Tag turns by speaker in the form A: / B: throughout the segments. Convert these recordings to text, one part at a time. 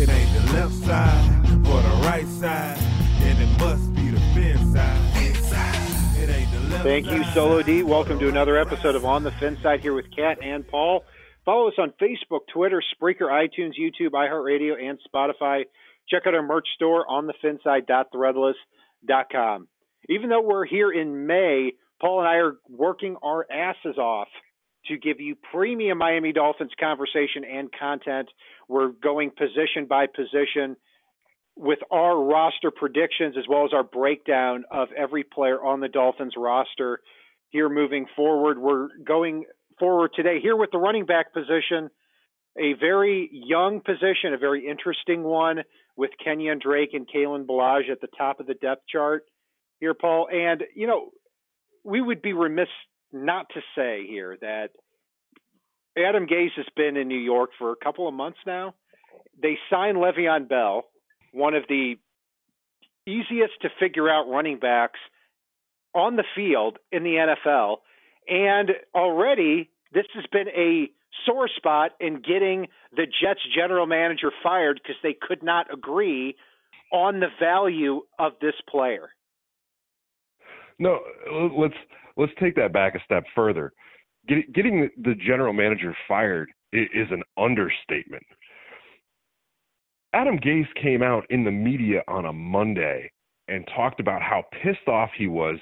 A: It ain't the left side or the right side, and it must be the fin side. It ain't the left
B: Thank you, Solo D. Welcome to another episode of On the Fin Side here with Kat and Paul. Follow us on Facebook, Twitter, Spreaker, iTunes, YouTube, iHeartRadio, and Spotify. Check out our merch store on thefinside.threadless.com. Even though we're here in May, Paul and I are working our asses off to give you premium Miami Dolphins conversation and content. We're going position by position with our roster predictions as well as our breakdown of every player on the Dolphins roster here moving forward. We're going forward today here with the running back position, a very young position, a very interesting one with Kenyon Drake and Kalen Ballage at the top of the depth chart here, Paul. And, you know, we would be remiss not to say here that Adam Gase has been in New York for a couple of months now. They signed Le'Veon Bell, one of the easiest to figure out running backs on the field in the NFL. And already this has been a sore spot in getting the Jets general manager fired because they could not agree on the value of this player.
C: No, let's let's take that back a step further. Get, getting the general manager fired is, an understatement. Adam Gase came out in the media on a Monday and talked about how pissed off he was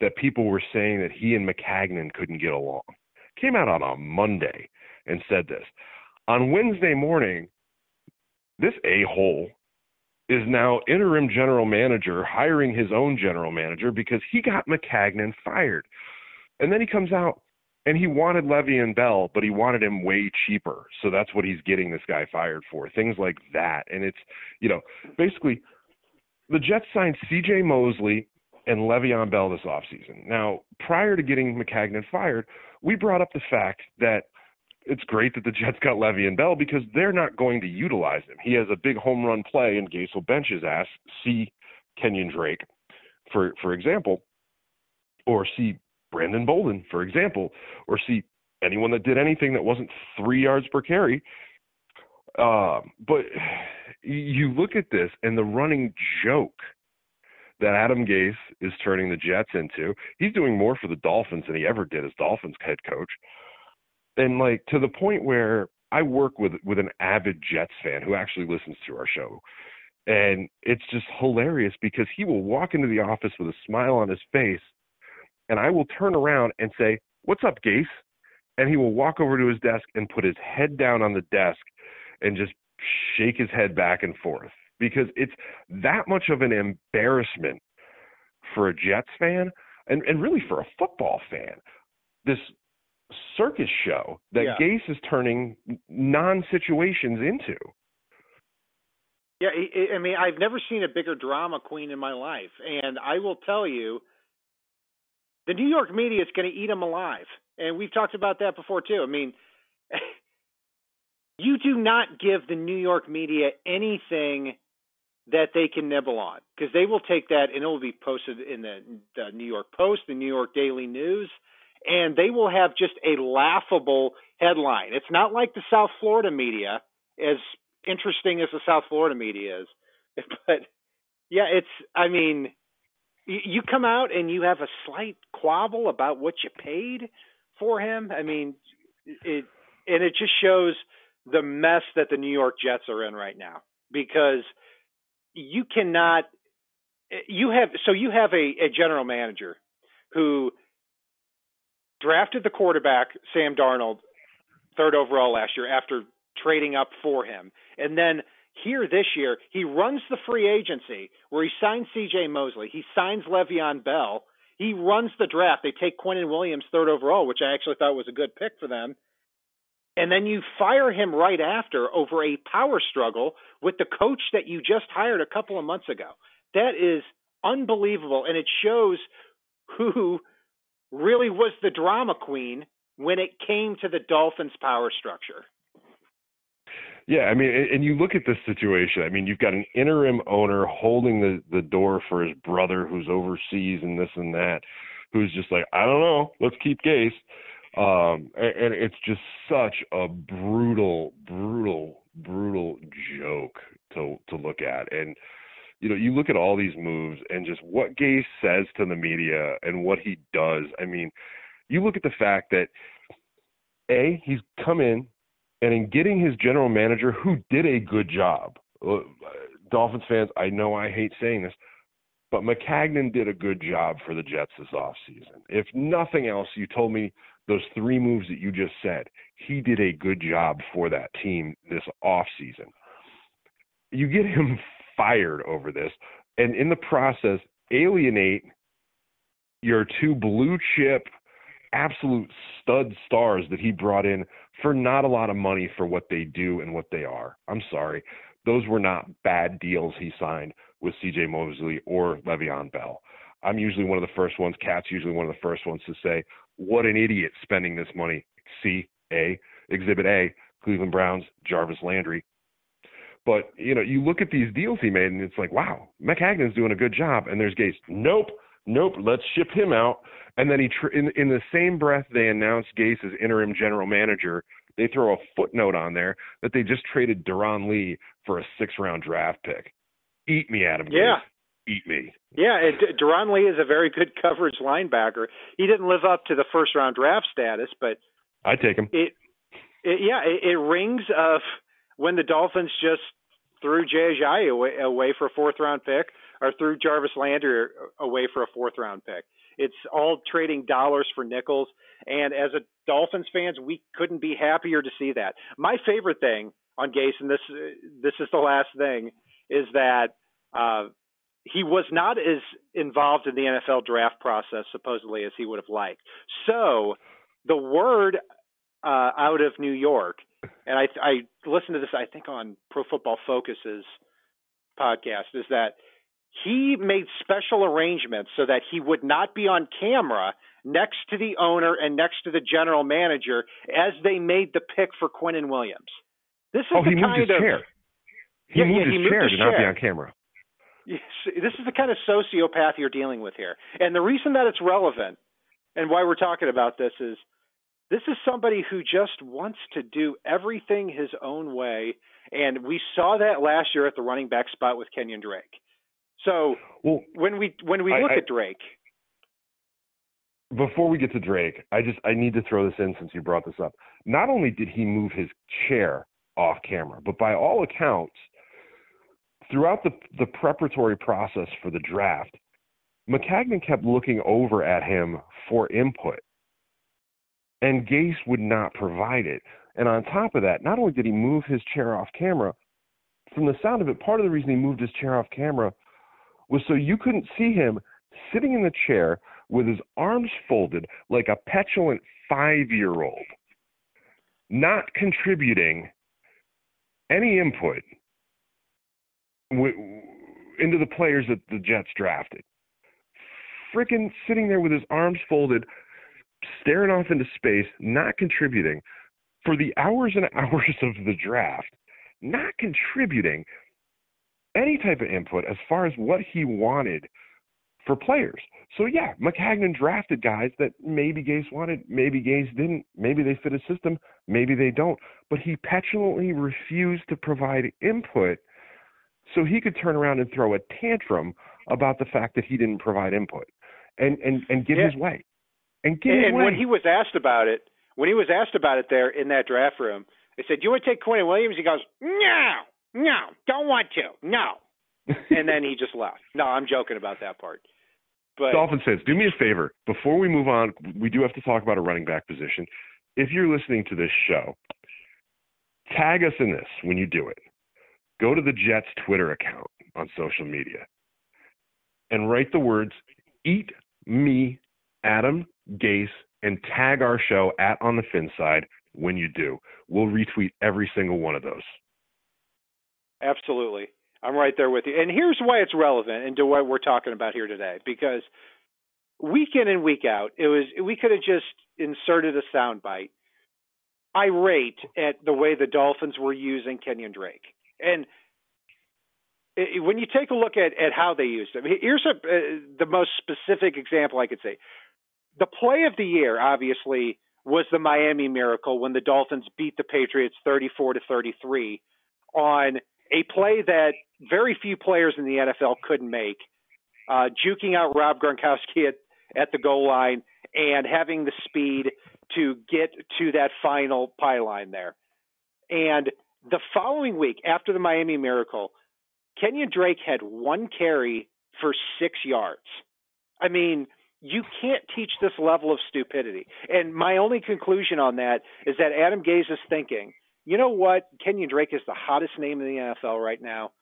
C: that people were saying that he and Maccagnan couldn't get along. Came out on a Monday and said this. On Wednesday morning, this a hole is now interim general manager hiring his own general manager because he got Maccagnan fired. And then he comes out and he wanted Le'Veon Bell, but he wanted him way cheaper. So that's what he's getting this guy fired for. Things like that. And it's, you know, basically the Jets signed CJ Mosley and Le'Veon Bell this offseason. Now, prior to getting Maccagnan fired, we brought up the fact that it's great that the Jets got Le'Veon Bell because they're not going to utilize him. He has a big home run play, and Gase will bench his ass. See Kenyon Drake, for for example, or see Brandon Bolden, for example, or see anyone that did anything that wasn't three yards per carry. Um, but you look at this and the running joke that Adam Gase is turning the Jets into. He's doing more for the Dolphins than he ever did as Dolphins head coach and like to the point where I work with with an avid Jets fan who actually listens to our show. And it's just hilarious because he will walk into the office with a smile on his face and I will turn around and say, "What's up, Gase?" And he will walk over to his desk and put his head down on the desk and just shake his head back and forth because it's that much of an embarrassment for a Jets fan and, and really for a football fan. This circus show that
B: Yeah.
C: Gase is turning non situations into.
B: Yeah, I- mean, I've never seen a bigger drama queen in my life, and I will tell you, the New York media is going to eat him alive, and we've talked about that before too. I mean, you do not give the New York media anything that they can nibble on because they will take that and it will be posted in the, the New York Post, the New York Daily News, and they will have just a laughable headline. It's not like the South Florida media, as interesting as the South Florida media is, but yeah, it's. I mean, you, come out and you have a slight quabble about what you paid for him. I mean, it and it just shows the mess that the New York Jets are in right now because you cannot you have so you have a, a general manager who drafted the quarterback Sam Darnold third overall last year after trading up for him. And then here this year, he runs the free agency where he signs CJ Mosley, he signs Le'Veon Bell, he runs the draft. They take Quinnen Williams third overall, which I actually thought was a good pick for them. And then you fire him right after over a power struggle with the coach that you just hired a couple of months ago. That is unbelievable. And it shows who really was the drama queen when it came to the Dolphins' power structure.
C: Yeah, I mean, and you look at this situation. I mean, you've got an interim owner holding the the door for his brother who's overseas and this and that, who's just like, I don't know, let's keep Gase. Um, and, and it's just such a brutal, brutal, brutal joke to to look at. And you know, you look at all these moves and just what Gase says to the media and what he does. I mean, you look at the fact that a he's come in and in getting his general manager who did a good job. Uh, Dolphins fans, I know I hate saying this, but Maccagnan did a good job for the Jets this offseason. If nothing else, you told me those three moves that you just said. He did a good job for that team this offseason. You get him fired over this, and in the process, alienate your two blue chip, absolute stud stars that he brought in for not a lot of money for what they do and what they are. I'm sorry. Those were not bad deals he signed with CJ Mosley or Le'Veon Bell. I'm usually one of the first ones, Kat's usually one of the first ones to say, what an idiot spending this money. C, A, Exhibit A, Cleveland Browns, Jarvis Landry. But you know, you look at these deals he made, and it's like, wow, Maccagnan's doing a good job. And there's Gase, nope, nope, let's ship him out. And then he, tr- in in the same breath, they announce Gase as interim general manager. They throw a footnote on there that they just traded Darron Lee for a six round draft pick. Eat me, Adam.
B: Yeah.
C: Eat me.
B: Yeah, Darron Lee is a very good coverage linebacker. He didn't live up to the first round draft status, but
C: I take him.
B: It, it yeah, it, it rings of when the Dolphins just threw Jay Ajayi away, away for a fourth round pick or threw Jarvis Landry away for a fourth round pick. It's all trading dollars for nickels. And as a Dolphins fans, we couldn't be happier to see that. My favorite thing on Gase, and this this is the last thing, is that uh, he was not as involved in the NFL draft process supposedly as he would have liked. So the word uh, out of New York and I I listened to this I think on Pro Football Focus's podcast is that he made special arrangements so that he would not be on camera next to the owner and next to the general manager as they made the pick for Quinnen Williams. This is
C: oh,
B: the
C: he
B: kind
C: moved his
B: of
C: chair. He
B: yeah,
C: moved
B: yeah,
C: his
B: he moved
C: chair
B: his
C: to not be on camera.
B: Yes, this is the kind of sociopath you're dealing with here. And the reason that it's relevant and why we're talking about this is this is somebody who just wants to do everything his own way. And we saw that last year at the running back spot with Kenyon Drake. So
C: Well,
B: when we when we
C: I-
B: look
C: I-
B: at Drake,
C: before we get to Drake, I just I need to throw this in since you brought this up. Not only did he move his chair off camera, but by all accounts, throughout the the preparatory process for the draft, Maccagnan kept looking over at him for input. And Gase would not provide it. And on top of that, not only did he move his chair off camera, from the sound of it, part of the reason he moved his chair off camera was so you couldn't see him sitting in the chair with his arms folded like a petulant five year old, not contributing any input w- into the players that the Jets drafted. Freaking sitting there with his arms folded, staring off into space, not contributing for the hours and hours of the draft, not contributing any type of input as far as what he wanted for players. So yeah, Maccagnan drafted guys that maybe Gase wanted, maybe Gase didn't, maybe they fit his system, maybe they don't. But he petulantly refused to provide input so he could turn around and throw a tantrum about the fact that he didn't provide input and and and get
B: Yeah.
C: his way. And get
B: and when he was asked about it, when he was asked about it there in that draft room, They said, "Do "You want to take Quinnen Williams?" He goes, "No, no, don't want to, no." and then he just left. No, I'm joking about that part. But
C: Dolphin fans, do me a favor. Before we move on, we do have to talk about a running back position. If you're listening to this show, tag us in this when you do it. Go to the Jets Twitter account on social media and write the words "Eat Me, Adam Gase," and tag our show at On the Fin Side when you do. We'll retweet every single one of those.
B: Absolutely. I'm right there with you. And here's why it's relevant and to what we're talking about here today because week in and week out, it was we could have just inserted a soundbite irate at the way the Dolphins were using Kenyon Drake. And it, when you take a look at, at how they used him, here's a, uh, the most specific example I could say. The play of the year, obviously, was the Miami Miracle when the Dolphins beat the Patriots 34 to 33 on a play that very few players in the NFL couldn't make, uh, juking out Rob Gronkowski at, at the goal line and having the speed to get to that final pylon there. And the following week, after the Miami Miracle, Kenyon Drake had one carry for six yards. I mean, you can't teach this level of stupidity. And my only conclusion on that is that Adam Gase is thinking, you know what? Kenyon Drake is the hottest name in the NFL right now.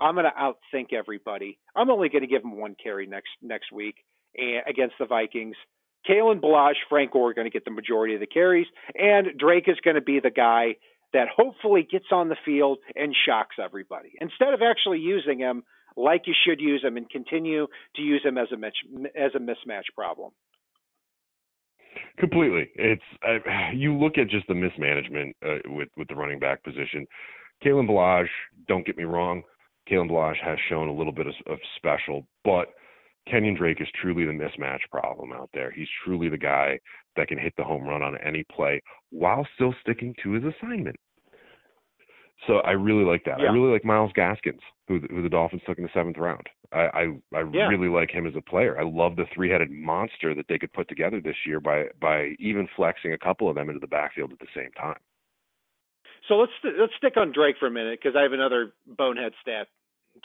B: I'm going to outthink everybody. I'm only going to give him one carry next next week against the Vikings. Kalen Ballage, Frank Gore are going to get the majority of the carries, and Drake is going to be the guy that hopefully gets on the field and shocks everybody. Instead of actually using him like you should use them and continue to use them as a as a mismatch problem.
C: Completely. It's uh, you look at just the mismanagement uh, with with the running back position. Kalen Ballage, don't get me wrong, Kalen Ballage has shown a little bit of, of special, but Kenyon Drake is truly the mismatch problem out there. He's truly the guy that can hit the home run on any play while still sticking to his assignment. So I really like that.
B: Yeah.
C: I really like Myles Gaskins, who, who the Dolphins took in the seventh round. I I, I
B: yeah.
C: really like him as a player. I love the three-headed monster that they could put together this year by by even flexing a couple of them into the backfield at the same time.
B: So let's let's stick on Drake for a minute because I have another bonehead stat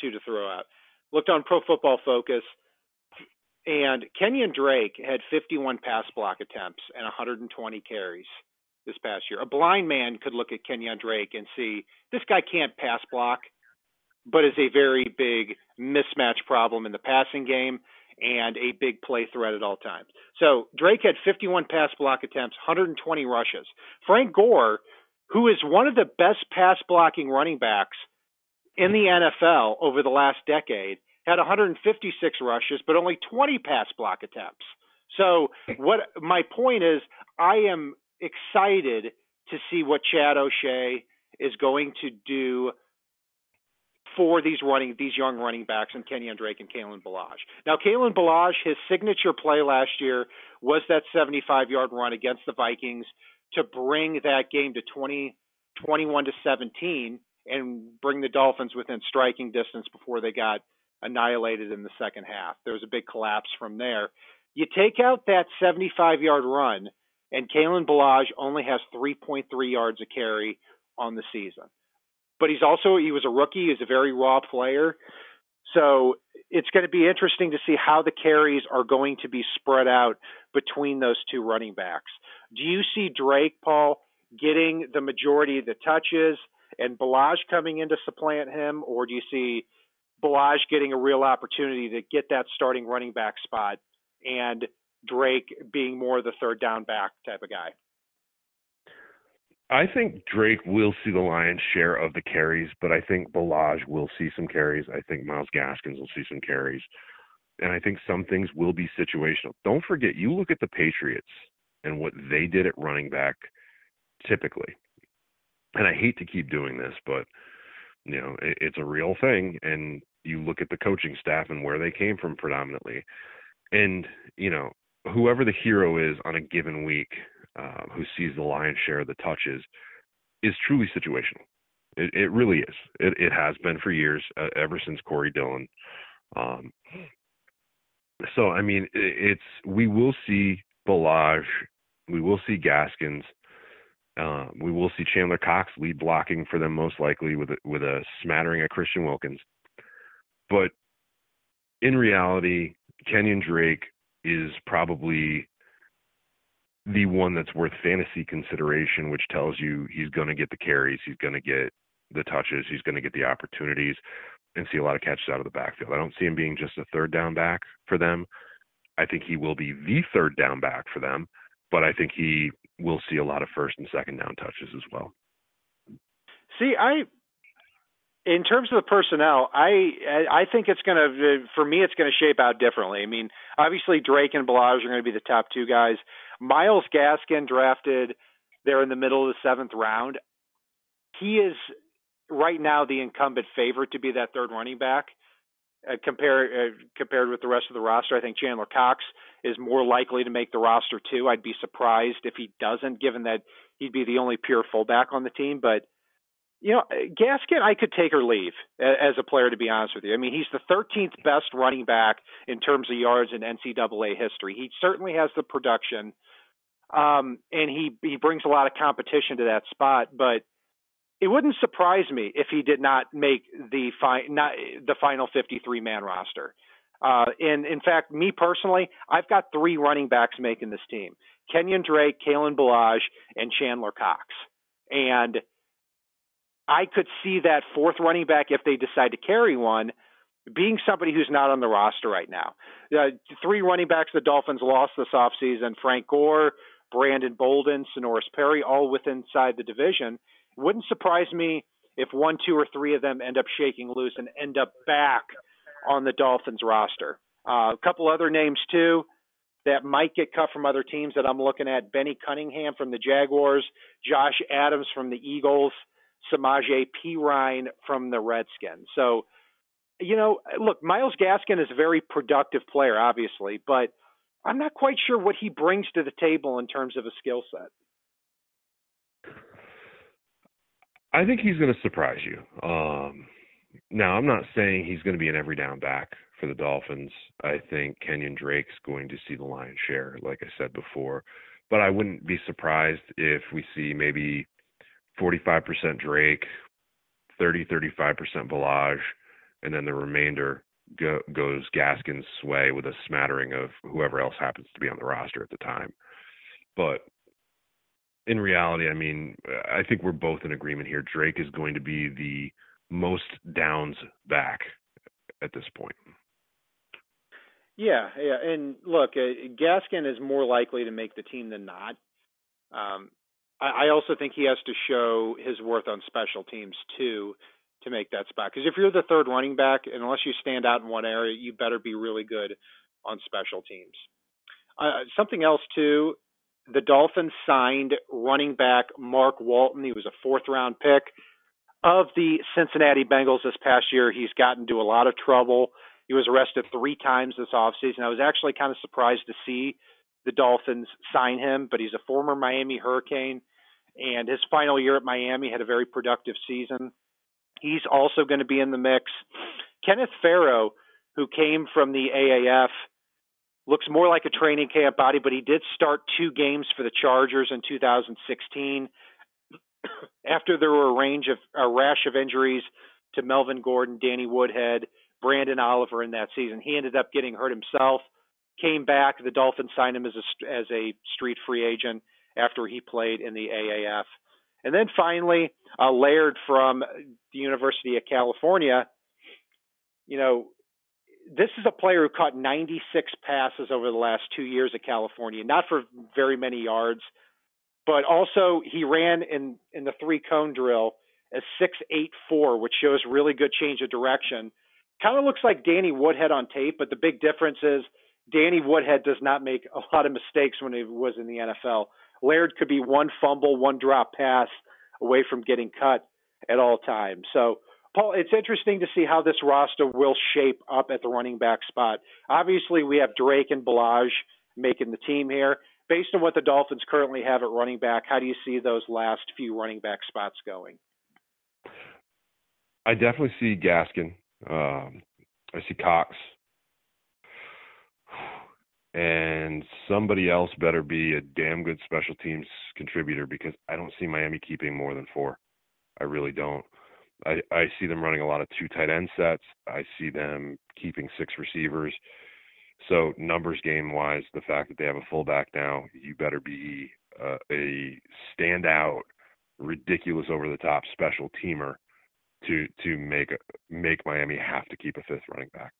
B: too to throw out. Looked on Pro Football Focus. And Kenyon Drake had 51 pass block attempts and 120 carries this past year. A blind man could look at Kenyon Drake and see this guy can't pass block, but is a very big mismatch problem in the passing game and a big play threat at all times. So Drake had 51 pass block attempts, 120 rushes. Frank Gore, who is one of the best pass blocking running backs in the NFL over the last decade, had 156 rushes, but only 20 pass block attempts. So what my point is, I am excited to see what Chad O'Shea is going to do for these running these young running backs and Kenyon Drake and Kalen Ballage. Now Kalen Ballage, his signature play last year was that 75 yard run against the Vikings to bring that game to 20 21 to 17 and bring the Dolphins within striking distance before they got annihilated in the second half. There was a big collapse from there. You take out that 75 yard run, and Kalen Ballage only has 3.3 yards a carry on the season. But he's also he was a rookie. He's a very raw player, so it's going to be interesting to see how the carries are going to be spread out between those two running backs. Do you see Drake Paul getting the majority of the touches and Ballage coming in to supplant him, or do you see Ballage getting a real opportunity to get that starting running back spot and Drake being more the third down back type of guy?
C: I think Drake will see the lion's share of the carries, but I think Ballage will see some carries. I think Myles Gaskins will see some carries. And I think some things will be situational. Don't forget, you look at the Patriots and what they did at running back typically. And I hate to keep doing this, but you know, it, it's a real thing and you look at the coaching staff and where they came from predominantly. And, you know, whoever the hero is on a given week, uh, who sees the lion's share of the touches, is truly situational. It, it really is. It, it, has been for years, uh, ever since Corey Dillon. Um, so I mean, it, it's we will see Ballage, we will see Gaskins, Uh, we will see Chandler Cox lead blocking for them most likely with a, with a smattering of Christian Wilkins. But in reality, Kenyon Drake is probably the one that's worth fantasy consideration, which tells you he's going to get the carries, he's going to get the touches, he's going to get the opportunities, and see a lot of catches out of the backfield. I don't see him being just a third down back for them. I think he will be the third down back for them, but I think he will see a lot of first and second down touches as well.
B: See, I in terms of the personnel, I I think it's going to for me it's going to shape out differently. I mean, obviously Drake and Ballage are going to be the top two guys. Myles Gaskin drafted there in the middle of the seventh round. He is right now the incumbent favorite to be that third running back. Uh, compared uh, compared with the rest of the roster, I think Chandler Cox is more likely to make the roster too. I'd be surprised if he doesn't, given that he'd be the only pure fullback on the team. But you know, Gaskin, I could take or leave as a player, to be honest with you. I mean, he's the 13th best running back in terms of yards in NCAA history. He certainly has the production, um, and he he brings a lot of competition to that spot. But it wouldn't surprise me if he did not make the fi- not the final 53 man roster. Uh, and in fact, me personally, I've got three running backs making this team: Kenyon Drake, Kalen Ballage, and Chandler Cox. And I could see that fourth running back, if they decide to carry one, being somebody who's not on the roster right now. Uh, three running backs the Dolphins lost this offseason Frank Gore, Brandon Bolden, Senorise Perry, all within inside the division. Wouldn't surprise me if one, two, or three of them end up shaking loose and end up back on the Dolphins roster. Uh, a couple other names, too, that might get cut from other teams that I'm looking at Benny Cunningham from the Jaguars, Josh Adams from the Eagles. Samaje Perine from the Redskins. So, you know, look, Myles Gaskin is a very productive player, obviously, but I'm not quite sure what he brings to the table in terms of a skill set.
C: I think he's going to surprise you. Um, now, I'm not saying he's going to be an every down back for the Dolphins. I think Kenyon Drake's going to see the lion's share, like I said before. But I wouldn't be surprised if we see maybe 45% Drake, 30 35% Ballage, and then the remainder go, goes Gaskin's way with a smattering of whoever else happens to be on the roster at the time. But in reality, I mean, I think we're both in agreement here. Drake is going to be the most downs back at this point.
B: Yeah, yeah, and look, uh, Gaskin is more likely to make the team than not. Um, I also think he has to show his worth on special teams too to make that spot. Because if you're the third running back, and unless you stand out in one area, you better be really good on special teams. Uh, something else too, the Dolphins signed running back Mark Walton. He was a fourth round pick of the Cincinnati Bengals this past year. He's gotten into a lot of trouble. He was arrested three times this offseason. I was actually kind of surprised to see the Dolphins sign him, but he's a former Miami Hurricane, and his final year at Miami had a very productive season. He's also going to be in the mix. Kenneth Farrow, who came from the AAF, looks more like a training camp body, but he did start two games for the Chargers in 2016 after there were a range of a rash of injuries to Melvin Gordon, Danny Woodhead, Branden Oliver in that season. He ended up getting hurt himself came back. The Dolphins signed him as a as a street free agent after he played in the AAF. And then finally, uh, Laird from the University of California. You know, this is a player who caught 96 passes over the last two years at California, not for very many yards, but also he ran in in the three cone drill a 6.84, which shows really good change of direction. Kind of looks like Danny Woodhead on tape, but the big difference is Danny Woodhead does not make a lot of mistakes when he was in the NFL. Laird could be one fumble, one drop pass away from getting cut at all times. So, Paul, it's interesting to see how this roster will shape up at the running back spot. Obviously, we have Drake and Ballage making the team here. Based on what the Dolphins currently have at running back, how do you see those last few running back spots going?
C: I definitely see Gaskin. Um, I see Cox and somebody else better be a damn good special teams contributor because I don't see Miami keeping more than four. I really don't. I, I see them running a lot of two tight end sets. I see them keeping six receivers. So numbers game wise, the fact that they have a fullback now, you better be uh, a standout, ridiculous over the top special teamer to to make make Miami have to keep a fifth running back.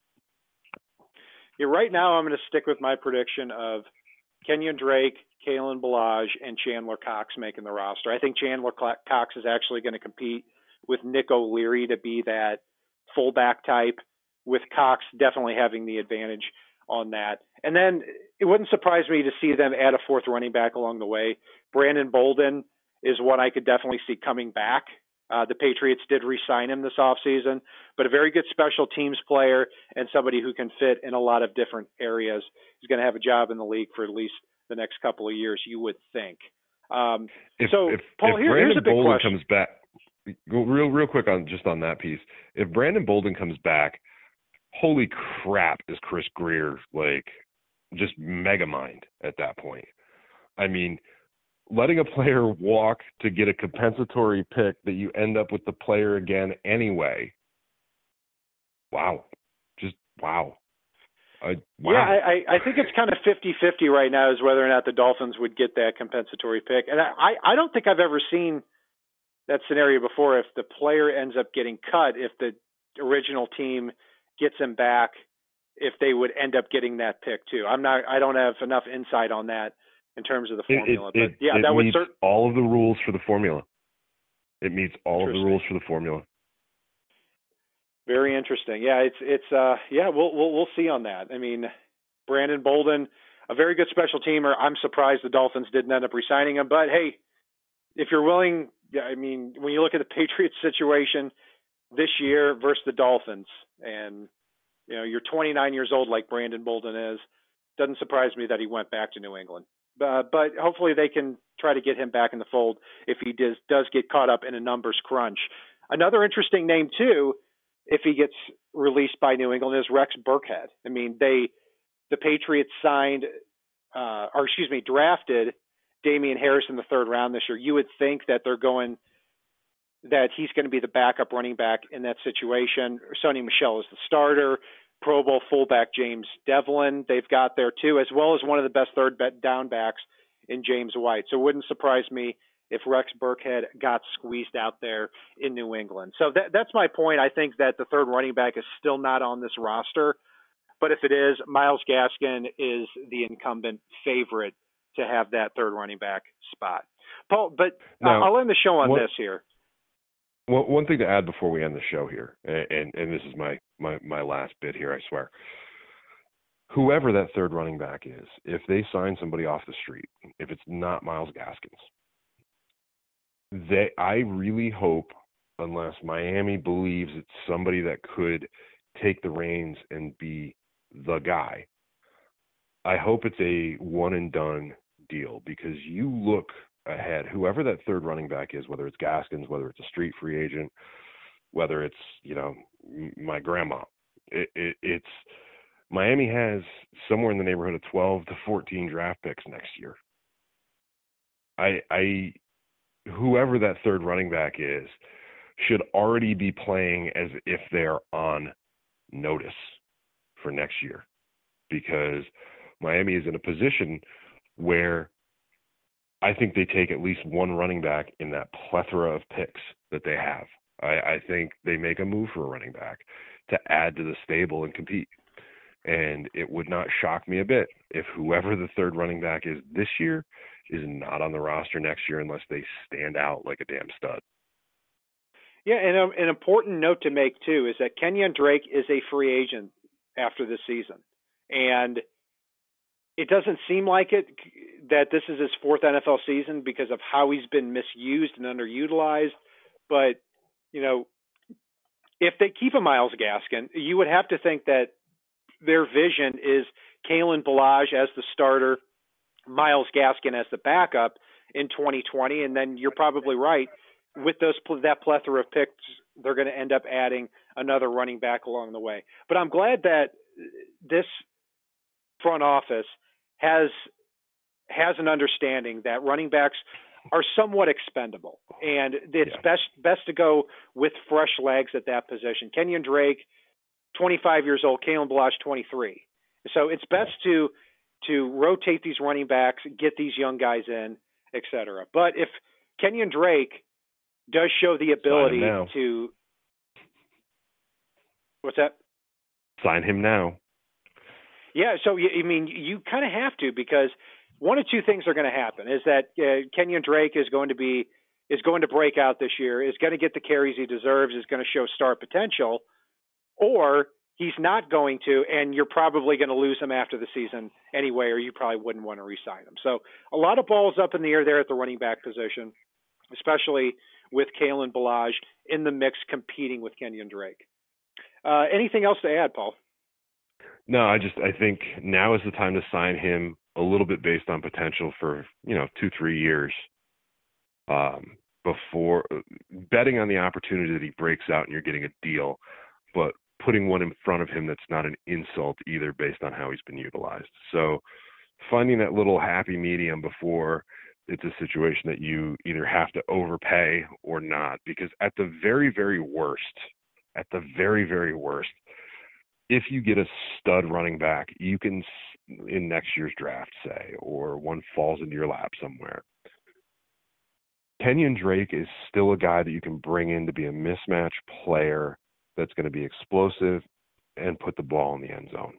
B: Yeah, right now I'm going to stick with my prediction of Kenyon Drake, Kalen Ballage, and Chandler Cox making the roster. I think Chandler Cox is actually going to compete with Nick O'Leary to be that fullback type, with Cox definitely having the advantage on that. And then it wouldn't surprise me to see them add a fourth running back along the way. Brandon Bolden is one I could definitely see coming back uh, the Patriots did re-sign him this offseason, but a very good special teams player and somebody who can fit in a lot of different areas. He's going to have a job in the league for at least the next couple of years, you would think. Um,
C: if,
B: so,
C: if,
B: Paul,
C: if
B: here, here's a big
C: Bolden
B: question.
C: comes back, go real real quick on just on that piece. If Brandon Bolden comes back, holy crap, is Chris Grier like just mega mind at that point? I mean, letting a player walk to get a compensatory pick that you end up with the player again anyway. Wow. Just wow. Uh, I, wow.
B: Yeah, I, I think it's kind of 50-50 right now as whether or not the Dolphins would get that compensatory pick. And I, I don't think I've ever seen that scenario before. If the player ends up getting cut, if the original team gets him back, if they would end up getting that pick too. I'm not. I don't have enough insight on that in terms of the formula.
C: It, it,
B: but yeah,
C: it
B: that would
C: meets
B: cert-
C: all of the rules for the formula. It meets all of the rules for the formula.
B: Very interesting. Yeah, it's it's uh yeah, we'll we'll we'll see on that. I mean, Brandon Bolden, a very good special teamer. I'm surprised the Dolphins didn't end up resigning him, but hey, if you're willing, yeah, I mean, when you look at the Patriots situation this year versus the Dolphins and you know, you're 29 years old like Brandon Bolden is, doesn't surprise me that he went back to New England. Uh, but hopefully they can try to get him back in the fold if he does does get caught up in a numbers crunch. Another interesting name too, if he gets released by New England, is Rex Burkhead. I mean, they the Patriots signed, uh, or excuse me, drafted Damien Harris in the third round this year. You would think that they're going that he's going to be the backup running back in that situation. Sony Michel is the starter. Pro Bowl fullback James Develin. They've got there too, as well as one of the best third down backs in James White. So it wouldn't surprise me if Rex Burkhead got squeezed out there in New England. So that, that's my point. I think that the third running back is still not on this roster, but if it is, Myles Gaskin is the incumbent favorite to have that third running back spot. Paul, but
C: now,
B: I'll end the show on
C: what,
B: this here.
C: Well, one thing to add before we end the show here, and, and, this is my, my, my last bit here, I swear. Whoever that third running back is, if they sign somebody off the street, if it's not Myles Gaskins, they I really hope, unless Miami believes it's somebody that could take the reins and be the guy, I hope it's a one and done deal because you look ahead, whoever that third running back is, whether it's Gaskins, whether it's a street free agent, whether it's you know my grandma, it, it, it's Miami has somewhere in the neighborhood of 12 to 14 draft picks next year. I I whoever that third running back is should already be playing as if they're on notice for next year because Miami is in a position where I think they take at least one running back in that plethora of picks that they have. I, I think they make a move for a running back to add to the stable and compete. And it would not shock me a bit if whoever the third running back is this year is not on the roster next year unless they stand out like a damn stud.
B: Yeah, and um, an important note to make too is that Kenyon Drake is a free agent after this season, and it doesn't seem like it that this is his fourth NFL season because of how he's been misused and underutilized. But you know, if they keep a Myles Gaskin, you would have to think that their vision is Kalen Ballage as the starter, Myles Gaskin as the backup in 2020, and then you're probably right with those that plethora of picks, they're going to end up adding another running back along the way. But I'm glad that this front office has has an understanding that running backs are somewhat expendable, and it's yeah. best best to go with fresh legs at that position. Kenyon Drake, 25 years old, Kalen Ballage, 23. So it's best to to rotate these running backs, get these young guys in, et cetera. But if Kenyon Drake does show the ability to what's that?
C: Sign him now.
B: Yeah, so you, I mean, you kind of have to because one of two things are going to happen: is that uh, Kenyon Drake is going to be is going to break out this year, is going to get the carries he deserves, is going to show star potential, or he's not going to, and you're probably going to lose him after the season anyway, or you probably wouldn't want to re-sign him. So a lot of balls up in the air there at the running back position, especially with Kalen Ballage in the mix competing with Kenyon Drake. Uh, anything else to add, Paul?
C: No, I just I think now is the time to sign him a little bit based on potential for you know two three years. Um, before betting on the opportunity that he breaks out and you're getting a deal, but putting one in front of him that's not an insult either based on how he's been utilized. So finding that little happy medium before it's a situation that you either have to overpay or not because at the very very worst at the very very worst if you get a stud running back, you can in next year's draft, say, or one falls into your lap somewhere. Kenyon Drake is still a guy that you can bring in to be a mismatch player that's going to be explosive and put the ball in the end zone.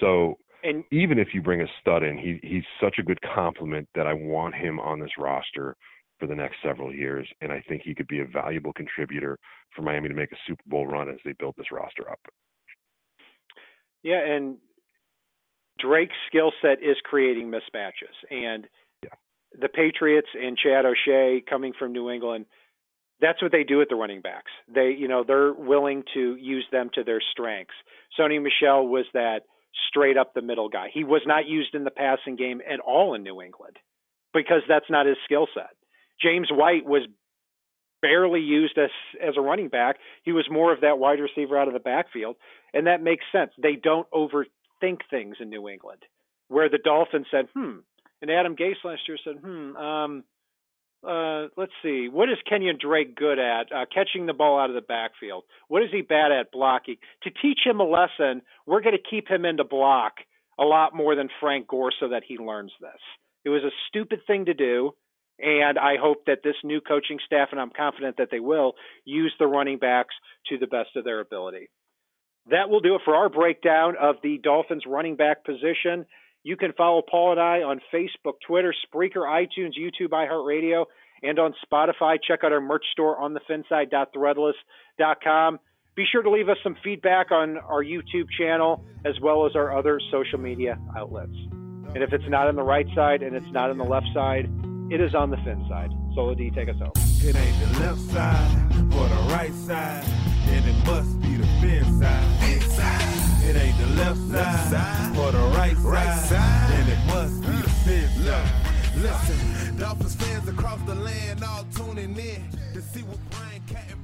C: So and even if you bring a stud in, he he's such a good complement that I want him on this roster for the next several years, and I think he could be a valuable contributor for Miami to make a Super Bowl run as they build this roster up.
B: Yeah, and Drake's skill set is creating mismatches, and yeah. the Patriots and Chad O'Shea coming from New England, that's what they do at the running backs. They, you know, they're willing to use them to their strengths. Sony Michel was that straight up the middle guy. He was not used in the passing game at all in New England because that's not his skill set. James White was barely used as as a running back. He was more of that wide receiver out of the backfield, and that makes sense. They don't overthink things in New England, where the Dolphins said, "Hmm," and Adam Gase last year said, "Hmm." Um, uh, let's see. What is Kenyon Drake good at? Uh, catching the ball out of the backfield. What is he bad at? Blocking. To teach him a lesson, we're going to keep him into block a lot more than Frank Gore so that he learns this. It was a stupid thing to do. And I hope that this new coaching staff, and I'm confident that they will, use the running backs to the best of their ability. That will do it for our breakdown of the Dolphins running back position. You can follow Paul and I on Facebook, Twitter, Spreaker, iTunes, YouTube, iHeartRadio, and on Spotify. Check out our merch store on thefinside.threadless.com. Be sure to leave us some feedback on our YouTube channel as well as our other social media outlets. And if it's not on the right side and it's not on the left side, it is on the fin side. Solo D, take us home.
A: It ain't the left side or the right side, and it must be the fin side. Inside. It ain't the left side, side or the right, right side, side, and it must be the fin side. Listen, Dolphins fans across the land all tuning in to see what Brian Cat